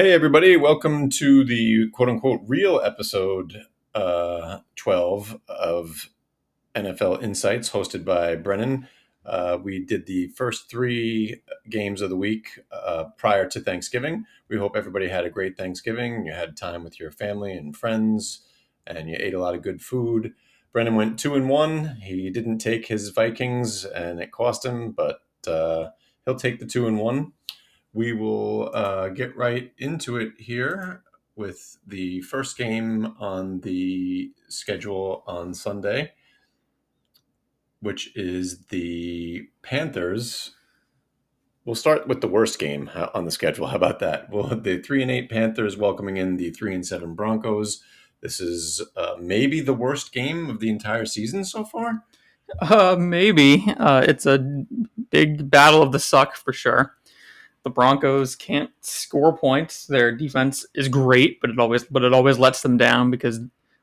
Hey, everybody, welcome to the quote unquote real episode uh, 12 of NFL Insights, hosted by Brennan. Uh, we did the first three games of the week uh, prior to Thanksgiving. We hope everybody had a great Thanksgiving. You had time with your family and friends, and you ate a lot of good food. Brennan went two and one. He didn't take his Vikings, and it cost him, but uh, he'll take the two and one we will uh, get right into it here with the first game on the schedule on Sunday, which is the Panthers. We'll start with the worst game on the schedule. How about that? Well, the three and eight Panthers welcoming in the three and seven Broncos. This is uh, maybe the worst game of the entire season so far. Uh, maybe. Uh, it's a big battle of the suck for sure the Broncos can't score points. Their defense is great, but it always but it always lets them down because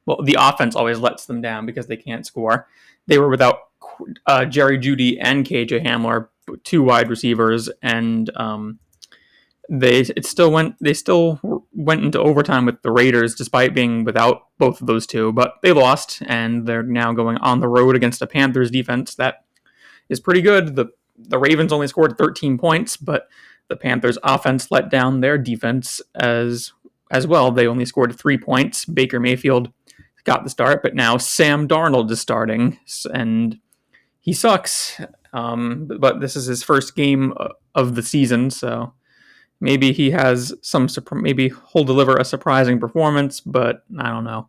well, the offense always lets them down because they can't score. They were without uh, Jerry Jeudy and KJ Hamler, two wide receivers, and um, they it still went they still went into overtime with the Raiders despite being without both of those two, but they lost and they're now going on the road against a Panthers defense that is pretty good. The the Ravens only scored 13 points, but the Panthers offense let down their defense as as well. They only scored three points. Baker Mayfield got the start, but now Sam Darnold is starting, and he sucks. Um, but this is his first game of the season, so maybe he has some. Maybe he'll deliver a surprising performance, but I don't know.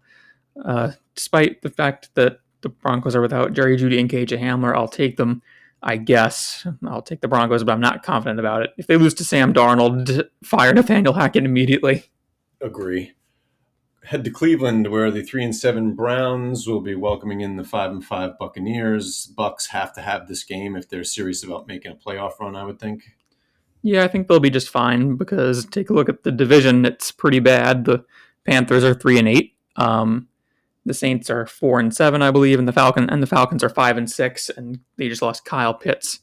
Uh, despite the fact that the Broncos are without Jerry Jeudy and KJ Hamler, I'll take them I guess I'll take the Broncos, but I'm not confident about it. If they lose to Sam Darnold, fire Nathaniel Hackett immediately. Agree. Head to Cleveland, where the three and seven Browns will be welcoming in the five and five Buccaneers. Bucks have to have this game if they're serious about making a playoff run. I would think. Yeah, I think they'll be just fine because take a look at the division; it's pretty bad. The Panthers are three and eight. Um, the Saints are four and seven, I believe, and the Falcon and the Falcons are five and six, and they just lost Kyle Pitts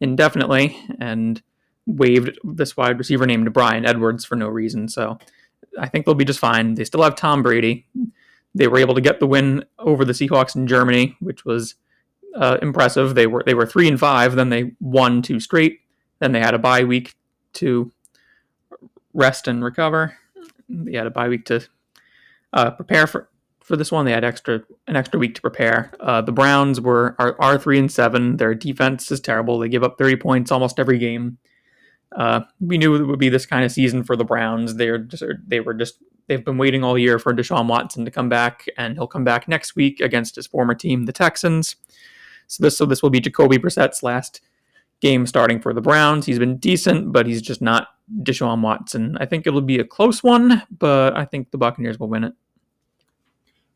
indefinitely and waived this wide receiver named Bryan Edwards for no reason. So I think they'll be just fine. They still have Tom Brady. They were able to get the win over the Seahawks in Germany, which was uh, impressive. They were they were three and five. Then they won two straight. Then they had a bye week to rest and recover. They had a bye week to uh, prepare for for this one. They had extra an extra week to prepare. Uh, the Browns were are, are three and seven. Their defense is terrible. They give up thirty points almost every game. Uh, we knew it would be this kind of season for the Browns. They're just, they were just they've been waiting all year for Deshaun Watson to come back, and he'll come back next week against his former team, the Texans. So this so this will be Jacoby Brissett's last game starting for the Browns. He's been decent, but he's just not Deshaun Watson. I think it'll be a close one, but I think the Buccaneers will win it.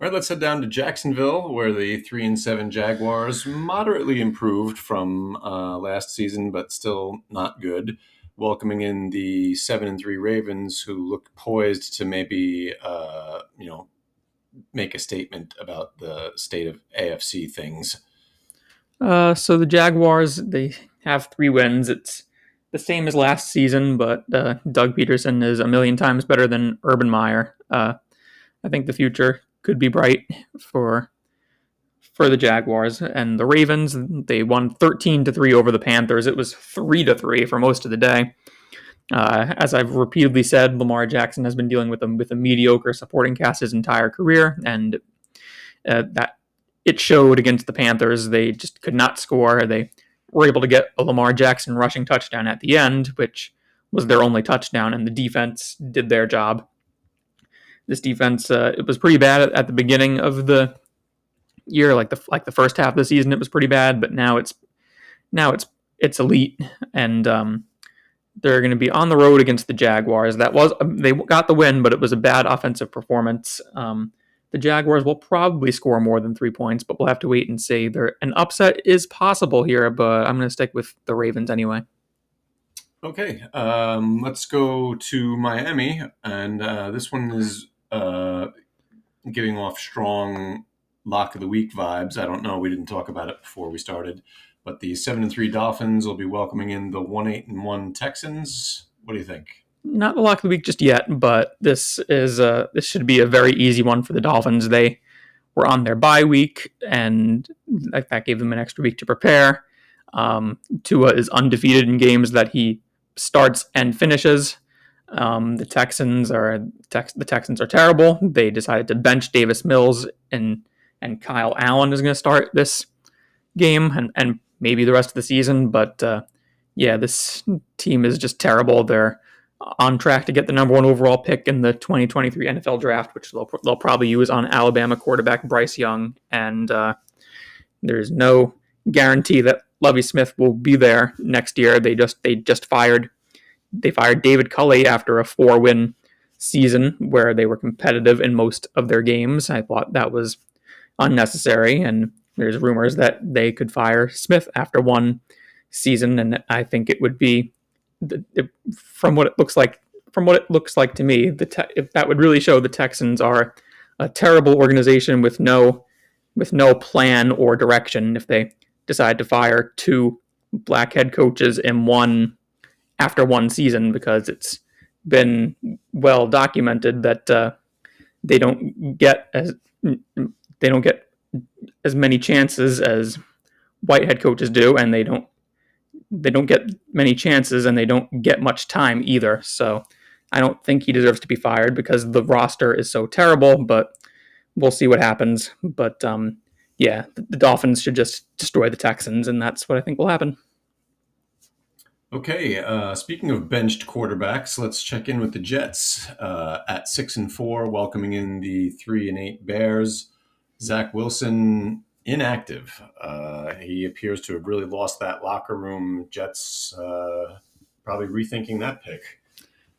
All right, let's head down to Jacksonville, where the three and seven Jaguars moderately improved from uh, last season, but still not good. Welcoming in the seven and three Ravens, who look poised to maybe, uh, you know, make a statement about the state of AFC things. Uh, so the Jaguars, they have three wins. It's the same as last season, but uh, Doug Pederson is a million times better than Urban Meyer. Uh, I think the future could be bright for for the Jaguars and the Ravens. They won 13 to 3 over the Panthers. It was 3 to 3 for most of the day. Uh, as I've repeatedly said, Lamar Jackson has been dealing with a, with a mediocre supporting cast his entire career, and uh, that it showed against the Panthers. They just could not score. They were able to get a Lamar Jackson rushing touchdown at the end, which was their only touchdown, and the defense did their job. This defense, uh, it was pretty bad at, at, the beginning of the year, like the like the first half of the season, it was pretty bad. But now it's now it's it's elite, and um, they're going to be on the road against the Jaguars. That was um, they got the win, but it was a bad offensive performance. Um, the Jaguars will probably score more than three points, but we'll have to wait and see. There, an upset is possible here, but I'm going to stick with the Ravens anyway. Okay, um, let's go to Miami, and uh, this one is uh, giving off strong lock of the week vibes. I don't know. We didn't talk about it before we started, but the seven and three Dolphins will be welcoming in the one eight and one Texans. What do you think? not the lock of the week just yet, but this is a this should be a very easy one for the Dolphins. They were on their bye week, and that gave them an extra week to prepare. Um, Tua is undefeated in games that he starts and finishes. Um, the Texans are tex- the Texans are terrible. They decided to bench Davis Mills and and Kyle Allen is going to start this game and, and maybe the rest of the season. But uh, yeah, this team is just terrible. They're on track to get the number one overall pick in the 2023 NFL draft, which they'll, they'll probably use on Alabama quarterback Bryce Young. And uh, there's no guarantee that Lovie Smith will be there next year. They just they just fired they fired David Culley after a four win season where they were competitive in most of their games. I thought that was unnecessary, and there's rumors that they could fire Smith after one season, and I think it would be from what it looks like from what it looks like to me, the te- if that would really show the Texans are a terrible organization with no with no plan or direction if they decide to fire two black head coaches in one after one season because it's been well documented that uh, they don't get as they don't get as many chances as white head coaches do, and they don't they don't get many chances and they don't get much time either. So I don't think he deserves to be fired because the roster is so terrible, but we'll see what happens. But um, yeah, the, the Dolphins should just destroy the Texans, and that's what I think will happen. Okay, uh, speaking of benched quarterbacks, let's check in with the Jets uh, at six and four, welcoming in the three and eight Bears. Zach Wilson inactive. Uh, he appears to have really lost that locker room. Jets uh, probably rethinking that pick.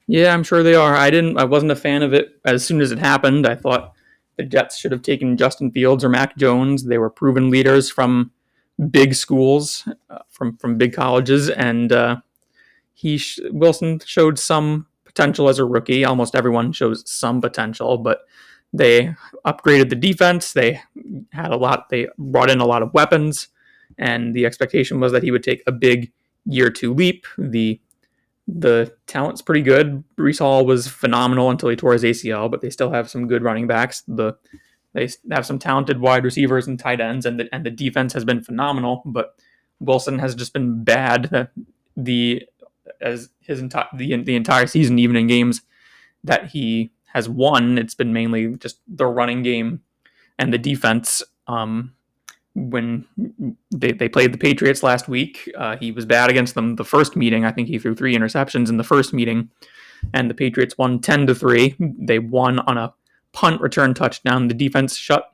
Yeah, I'm sure they are. I didn't. I wasn't a fan of it as soon as it happened. I thought the Jets should have taken Justin Fields or Mac Jones. They were proven leaders from big schools, uh, from from big colleges, and uh, he sh- Wilson showed some potential as a rookie. Almost everyone shows some potential, but they upgraded the defense. They had a lot. They brought in a lot of weapons, and the expectation was that he would take a big year two leap. The the talent's pretty good. Breece Hall was phenomenal until he tore his ACL, but they still have some good running backs. The they have some talented wide receivers and tight ends, and the and the defense has been phenomenal. But Wilson has just been bad. The as his entire the the entire season, even in games that he has won, it's been mainly just the running game and the defense. Um, when they, they played the Patriots last week, uh, he was bad against them the first meeting. I think he threw three interceptions in the first meeting, and the Patriots won 10 to 3. They won on a punt return touchdown. The defense shut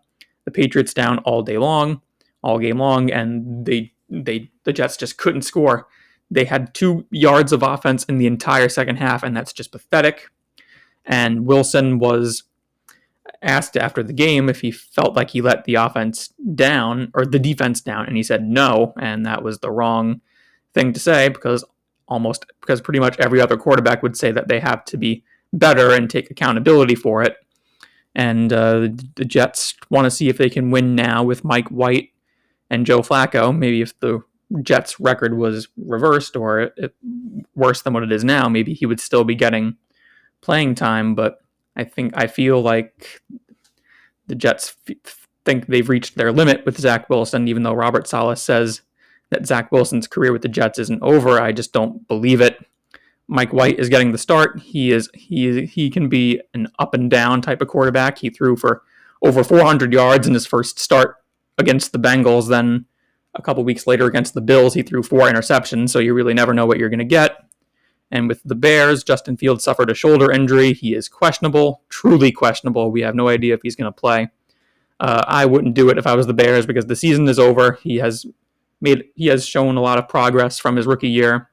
the Patriots down all day long, all game long, and they they the Jets just couldn't score. They had two yards of offense in the entire second half, and that's just pathetic. And Wilson was asked after the game if he felt like he let the offense down or the defense down, and he said no, and that was the wrong thing to say because almost because pretty much every other quarterback would say that they have to be better and take accountability for it. And uh, the Jets want to see if they can win now with Mike White and Joe Flacco. Maybe if the Jets' record was reversed or it, worse than what it is now, maybe he would still be getting playing time, but I think I feel like the Jets f- think they've reached their limit with Zach Wilson, even though Robert Saleh says that Zach Wilson's career with the Jets isn't over. I just don't believe it. Mike White is getting the start. He is he he can be an up and down type of quarterback. He threw for over 400 yards in his first start against the Bengals. Then a couple weeks later against the Bills, he threw four interceptions. So you really never know what you're going to get. And with the Bears, Justin Fields suffered a shoulder injury. He is questionable, truly questionable. We have no idea if he's going to play. Uh, I wouldn't do it if I was the Bears because the season is over. He has made he has shown a lot of progress from his rookie year.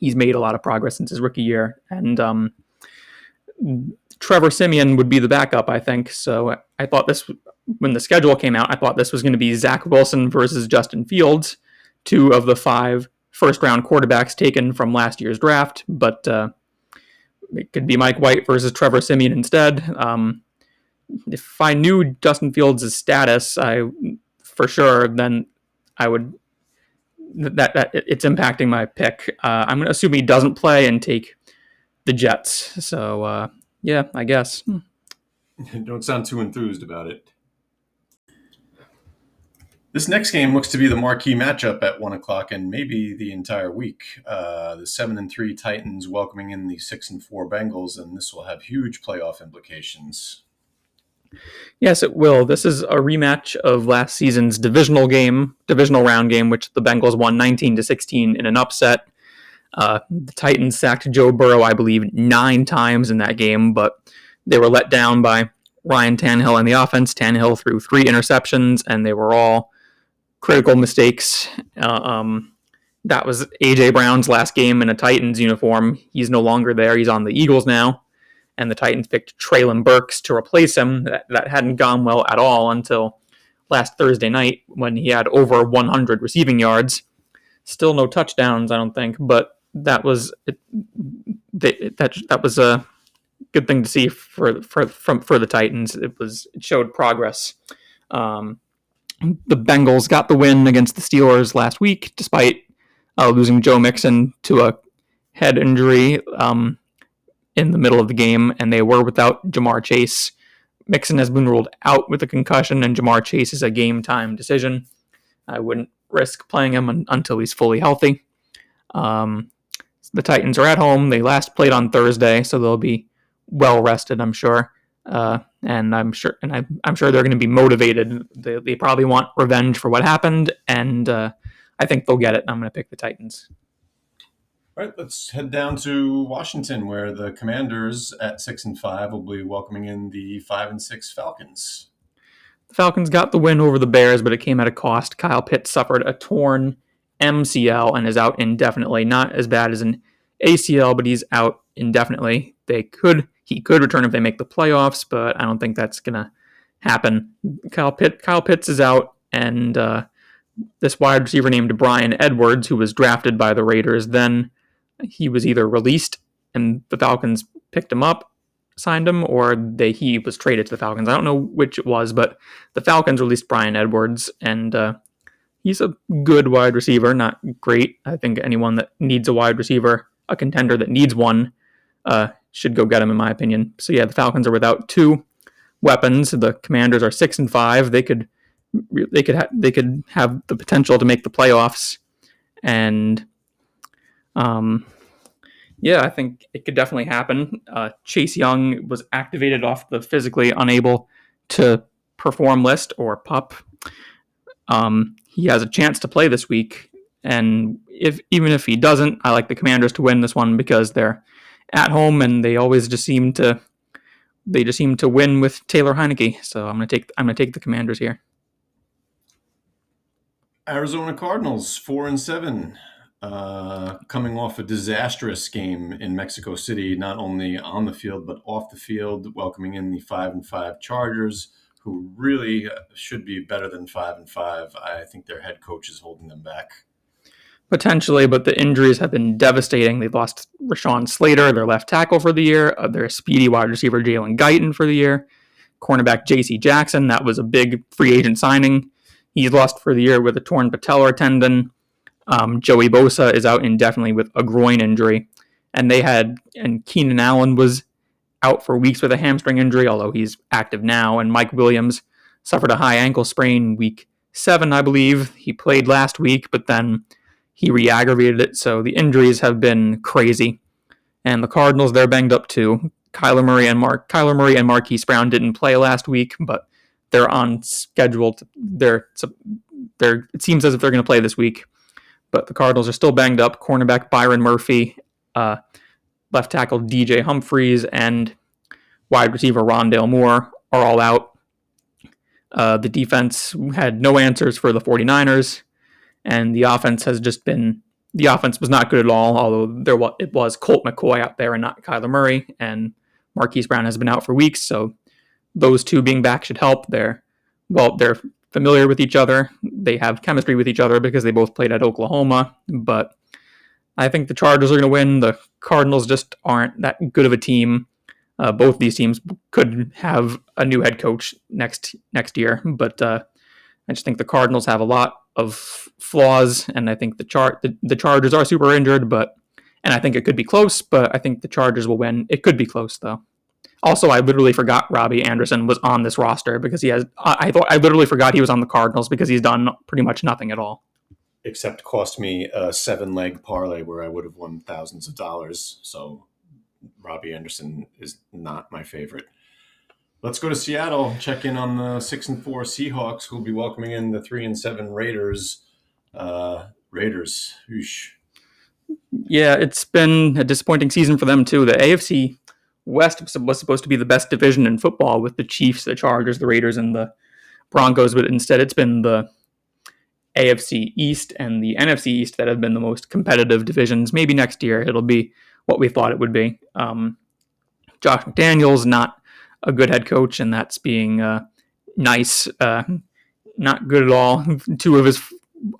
He's made a lot of progress since his rookie year, and um, Trevor Siemian would be the backup, I think. So I thought this when the schedule came out, I thought this was going to be Zach Wilson versus Justin Fields, two of the five first round quarterbacks taken from last year's draft, but uh, it could be Mike White versus Trevor Siemian instead. Um, if I knew Justin Fields' status, I for sure then I would that, that it's impacting my pick. Uh, I'm going to assume he doesn't play and take the Jets. So uh, yeah, I guess. Don't sound too enthused about it. This next game looks to be the marquee matchup at one o'clock and maybe the entire week. Uh, the seven and three Titans welcoming in the six and four Bengals, and this will have huge playoff implications. Yes, it will. This is a rematch of last season's divisional game, divisional round game, which the Bengals won 19 to 16 in an upset. Uh, the Titans sacked Joe Burrow, I believe, nine times in that game, but they were let down by Ryan Tannehill and the offense. Tannehill threw three interceptions, and they were all critical mistakes. Uh, um, that was AJ Brown's last game in a Titans uniform. He's no longer there. He's on the Eagles now, and the Titans picked Treylon Burks to replace him. That, that hadn't gone well at all until last Thursday night when he had over 100 receiving yards. Still no touchdowns, I don't think, but that was it, that that was a good thing to see for for from for the Titans. It was it showed progress. Um, the Bengals got the win against the Steelers last week, despite uh, losing Joe Mixon to a head injury um, in the middle of the game, and they were without Ja'Marr Chase. Mixon has been ruled out with a concussion, and Ja'Marr Chase is a game time decision. I wouldn't risk playing him un- until he's fully healthy. Um, the Titans are at home. They last played on Thursday, so they'll be well rested, I'm sure. Uh, and I'm sure, and I, I'm sure they're going to be motivated. They, they, probably want revenge for what happened, and uh, I think they'll get it. I'm going to pick the Titans. All right, let's head down to Washington, where the Commanders at six and five will be welcoming in the five and six Falcons. The Falcons got the win over the Bears, but it came at a cost. Kyle Pitts suffered a torn MCL and is out indefinitely. Not as bad as an ACL, but he's out indefinitely. They could he could return if they make the playoffs, but I don't think that's gonna happen. Kyle Pitt Kyle Pitts is out, and uh, this wide receiver named Bryan Edwards, who was drafted by the Raiders, then he was either released and the Falcons picked him up, signed him, or they he was traded to the Falcons. I don't know which it was, but the Falcons released Bryan Edwards, and uh, he's a good wide receiver, not great. I think anyone that needs a wide receiver, a contender that needs one, uh, should go get him, in my opinion. So yeah, the Falcons are without two weapons. The Commanders are six and five. They could they could ha- they could have the potential to make the playoffs, and um, yeah, I think it could definitely happen. Uh, Chase Young was activated off the physically unable to perform list or pup. Um, he has a chance to play this week, and if even if he doesn't, I like the Commanders to win this one because they're at home, and they always just seem to they just seem to win with Taylor Heinicke. So I'm gonna take I'm gonna take the Commanders here. Arizona Cardinals four and seven, uh, coming off a disastrous game in Mexico City, not only on the field but off the field, welcoming in the five and five Chargers, who really should be better than five and five. I think their head coach is holding them back. Potentially, but the injuries have been devastating. They've lost Rashawn Slater, their left tackle for the year, uh, their speedy wide receiver Jalen Guyton for the year, cornerback J.C. Jackson. That was a big free agent signing. He's lost for the year with a torn patellar tendon. Um, Joey Bosa is out indefinitely with a groin injury, and they had and Keenan Allen was out for weeks with a hamstring injury, although he's active now. And Mike Williams suffered a high ankle sprain week seven, I believe. He played last week, but then he re-aggravated it. So the injuries have been crazy, and the Cardinals they're banged up too. Kyler Murray and Mark Kyler Murray and Marquise Brown didn't play last week, but they're on schedule. To, they're they're it seems as if they're going to play this week, but the Cardinals are still banged up. Cornerback Byron Murphy, uh, left tackle DJ Humphries, and wide receiver Rondale Moore are all out. Uh, the defense had no answers for the 49ers and the offense has just been the offense was not good at all. Although there was it was Colt McCoy out there and not Kyler Murray, and Marquise Brown has been out for weeks, so those two being back should help. They're well, they're familiar with each other. They have chemistry with each other because they both played at Oklahoma. But I think the Chargers are going to win. The Cardinals just aren't that good of a team. Uh, both these teams could have a new head coach next next year, but uh, I just think the Cardinals have a lot of flaws, and I think the chart the, the Chargers are super injured, but and I think it could be close, but I think the Chargers will win. It could be close though. Also, I literally forgot Robbie Anderson was on this roster because he has. I thought I literally forgot he was on the Cardinals because he's done pretty much nothing at all. Except cost me a seven leg parlay where I would have won thousands of dollars. So Robbie Anderson is not my favorite. Let's go to Seattle. Check in on the six and four Seahawks, who'll be welcoming in the three and seven Raiders. Uh, Raiders. Oosh. Yeah, it's been a disappointing season for them too. The AFC West was supposed to be the best division in football with the Chiefs, the Chargers, the Raiders, and the Broncos, but instead it's been the AFC East and the NFC East that have been the most competitive divisions. Maybe next year it'll be what we thought it would be. Um, Josh McDaniels not a good head coach, and that's being uh, nice. Uh, not good at all. Two of his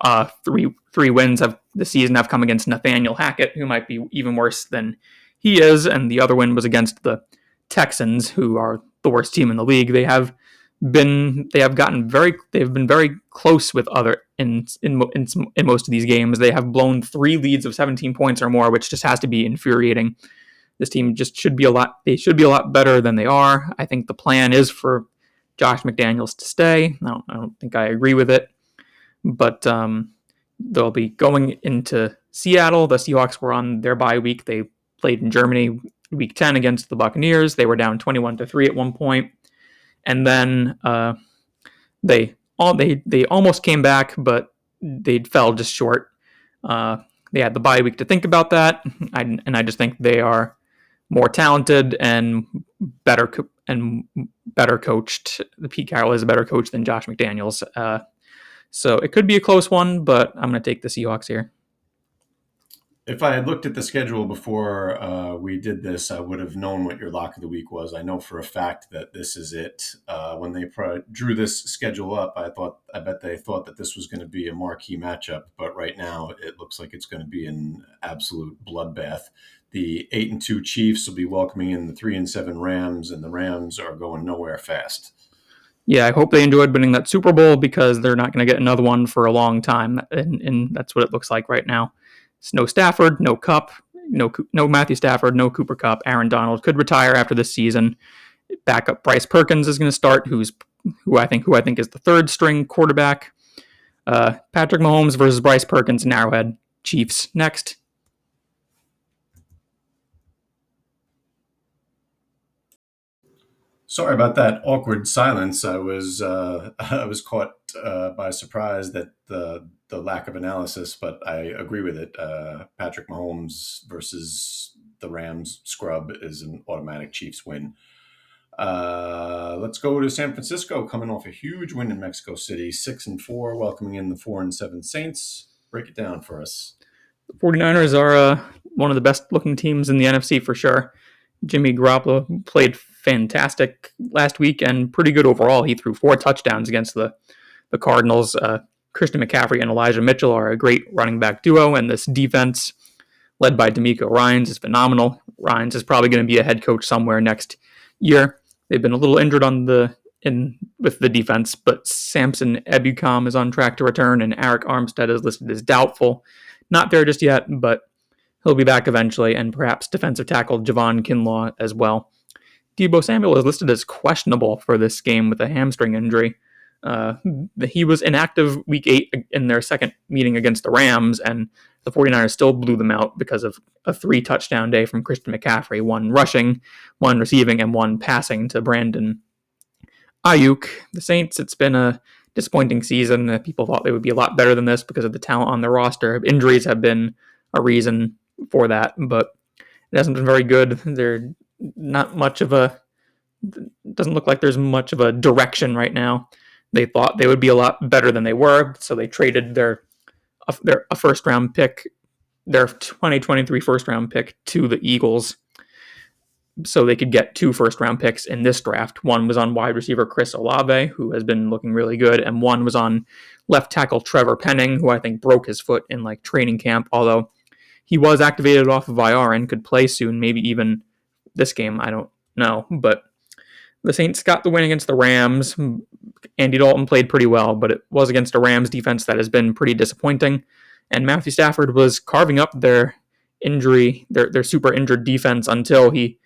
uh, three three wins of the season have come against Nathaniel Hackett, who might be even worse than he is, and the other win was against the Texans, who are the worst team in the league. They have been they have gotten very they've been very close with other in in in, in most of these games. They have blown three leads of 17 points or more, which just has to be infuriating. This team just should be a lot they should be a lot better than they are. I think the plan is for Josh McDaniels to stay. I don't, I don't think I agree with it, but um, they'll be going into Seattle. The Seahawks were on their bye week. They played in Germany week 10 against the Buccaneers. They were down 21 to 3 at one point. And then uh, they all they they almost came back, but they fell just short. Uh, they had the bye week to think about that, I, and I just think they are more talented and better co- and better coached. The Pete Carroll is a better coach than Josh McDaniels. Uh, so it could be a close one, but I'm going to take the Seahawks here if I had looked at the schedule before uh, we did this, I would have known what your lock of the week was. I know for a fact that this is it. Uh, when they pro- drew this schedule up, I thought, I bet they thought that this was going to be a marquee matchup. But right now, it looks like it's going to be an absolute bloodbath. The eight and two Chiefs will be welcoming in the three and seven Rams, and the Rams are going nowhere fast. Yeah, I hope they enjoyed winning that Super Bowl because they're not going to get another one for a long time, and, and that's what it looks like right now. No Stafford, no Kupp, no no Matthew Stafford, no Cooper Kupp. Aaron Donald could retire after this season. Backup Bryce Perkins is going to start, who's who I think who I think is the third string quarterback. Uh, Patrick Mahomes versus Bryce Perkins in Arrowhead. Chiefs next. Sorry about that awkward silence. I was uh, I was caught uh, by surprise that the the lack of analysis, but I agree with it. Uh, Patrick Mahomes versus the Rams scrub is an automatic Chiefs win. Uh, let's go to San Francisco, coming off a huge win in Mexico City, six and four, welcoming in the four and seven Saints. Break it down for us. The 49ers are uh, one of the best looking teams in the NFC for sure. Jimmy Garoppolo played fantastic last week and pretty good overall. He threw four touchdowns against the the Cardinals. Uh, Christian McCaffrey and Elijah Mitchell are a great running back duo, and this defense, led by DeMeco Ryans, is phenomenal. Ryans is probably going to be a head coach somewhere next year. They've been a little injured on the in with the defense, but Samson Ebukam is on track to return, and Arik Armstead is listed as doubtful. Not there just yet, but he'll be back eventually, and perhaps defensive tackle Javon Kinlaw as well. Deebo Samuel is listed as questionable for this game with a hamstring injury. Uh, he was inactive week eight in their second meeting against the Rams, and the 49ers still blew them out because of a three touchdown day from Christian McCaffrey one rushing, one receiving, and one passing to Brandon Aiyuk. The Saints, it's been a disappointing season. People thought they would be a lot better than this because of the talent on their roster. Injuries have been a reason for that, but it hasn't been very good. They're not much of a doesn't look like there's much of a direction right now. They thought they would be a lot better than they were, so they traded their their a first round pick, their 2023 first round pick to the Eagles, so they could get two first round picks in this draft. One was on wide receiver Chris Olave, who has been looking really good, and one was on left tackle Trevor Penning, who I think broke his foot in like training camp, although he was activated off of IR and could play soon, maybe even this game. I don't know, but the Saints got the win against the Rams. Andy Dalton played pretty well, but it was against a Rams defense that has been pretty disappointing. And Matthew Stafford was carving up their injury, their their super injured defense until he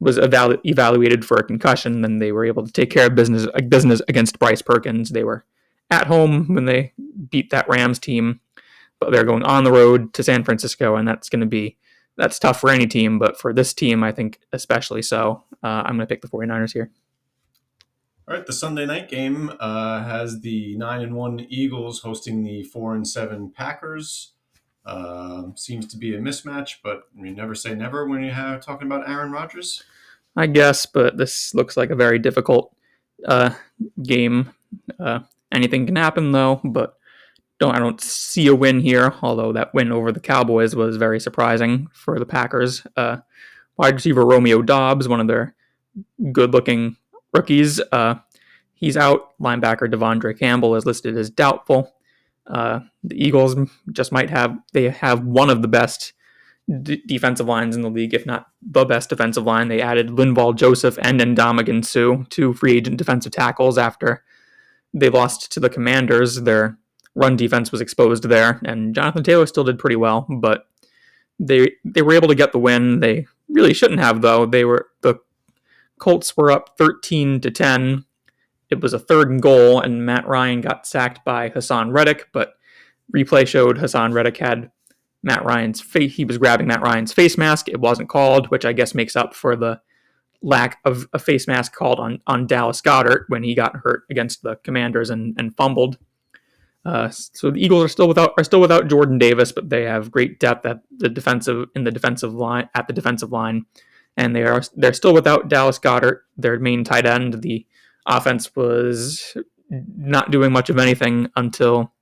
was evalu- evaluated for a concussion. Then they were able to take care of business business against Bryce Perkins. They were at home when they beat that Rams team, but they're going on the road to San Francisco, and that's going to be that's tough for any team, but for this team, I think especially so. Uh, I'm going to pick the 49ers here. All right, the Sunday night game uh, has the nine and one Eagles hosting the four and seven Packers. Uh, seems to be a mismatch, but you never say never when you have talking about Aaron Rodgers. I guess, but this looks like a very difficult uh, game. Uh, anything can happen though, but don't I don't see a win here. Although that win over the Cowboys was very surprising for the Packers. Uh, wide receiver Romeo Doubs, one of their good-looking rookies, uh, he's out. Linebacker De'Vondre Campbell is listed as doubtful. Uh, the Eagles just might have they have one of the best d- defensive lines in the league, if not the best defensive line. They added Linval Joseph and Ndamukong Suh, two free agent defensive tackles after they lost to the Commanders. Their run defense was exposed there, and Jonathan Taylor still did pretty well, but they they were able to get the win. They really shouldn't have though. They were the Colts were up 13 to 10 it was a third and goal, and Matt Ryan got sacked by Haason Reddick, but replay showed Haason Reddick had Matt Ryan's face. He was grabbing Matt Ryan's face mask. It wasn't called, which I guess makes up for the lack of a face mask called on, on Dallas Goedert when he got hurt against the Commanders and, and fumbled. Uh, so the Eagles are still without are still without Jordan Davis, but they have great depth at the defensive in the defensive line at the defensive line, and they are they're still without Dallas Goedert, their main tight end. The offense was not doing much of anything until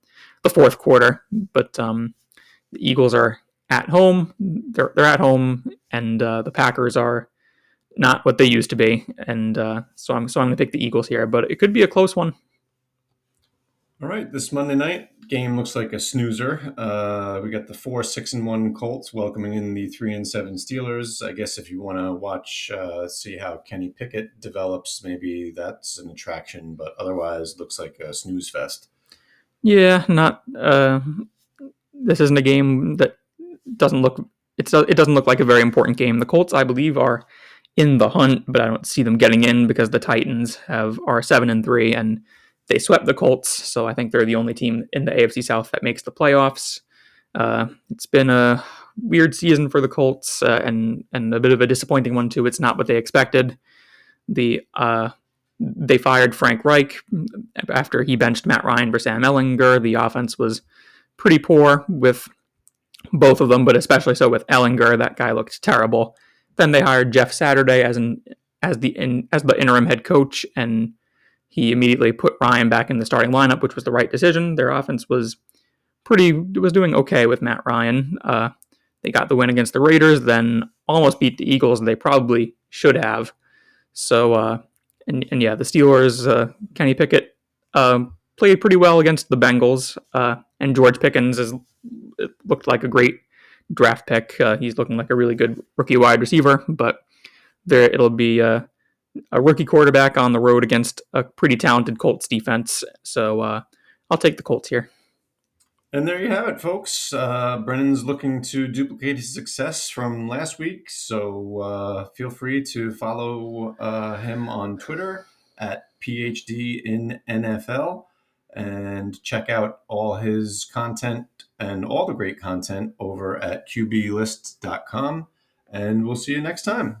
the fourth quarter. But um, the Eagles are at home. They're they're at home, and uh, the Packers are not what they used to be. And uh, so I'm so I'm going to pick the Eagles here, but it could be a close one. All right, this Monday night game looks like a snoozer. Uh, we got the four six and one Colts welcoming in the three and seven Steelers. I guess if you want to watch, uh, see how Kenny Pickett develops, maybe that's an attraction. But otherwise, looks like a snooze fest. Yeah, not. Uh, this isn't a game that doesn't look. It's it doesn't look like a very important game. The Colts, I believe, are in the hunt, but I don't see them getting in because the Titans have are seven and three and they swept the Colts, so I think they're the only team in the AFC South that makes the playoffs. Uh, it's been a weird season for the Colts, uh, and and a bit of a disappointing one too. It's not what they expected. The uh, they fired Frank Reich after he benched Matt Ryan for Sam Ehlinger. The offense was pretty poor with both of them, but especially so with Ehlinger. That guy looked terrible. Then they hired Jeff Saturday as an as the in, as the interim head coach, and he immediately put Ryan back in the starting lineup, which was the right decision. Their offense was pretty was doing okay with Matt Ryan. Uh, they got the win against the Raiders, then almost beat the Eagles, and they probably should have. So, uh, and, and yeah, the Steelers, uh, Kenny Pickett uh, played pretty well against the Bengals, uh, and George Pickens is looked like a great draft pick. Uh, he's looking like a really good rookie wide receiver, but there it'll be a rookie quarterback on the road against a pretty talented Colts defense. So uh, I'll take the Colts here. And there you have it, folks. Uh, Brennan's looking to duplicate his success from last week. So uh, feel free to follow uh, him on Twitter at PhD in NFL and check out all his content and all the great content over at QBList.com. And we'll see you next time.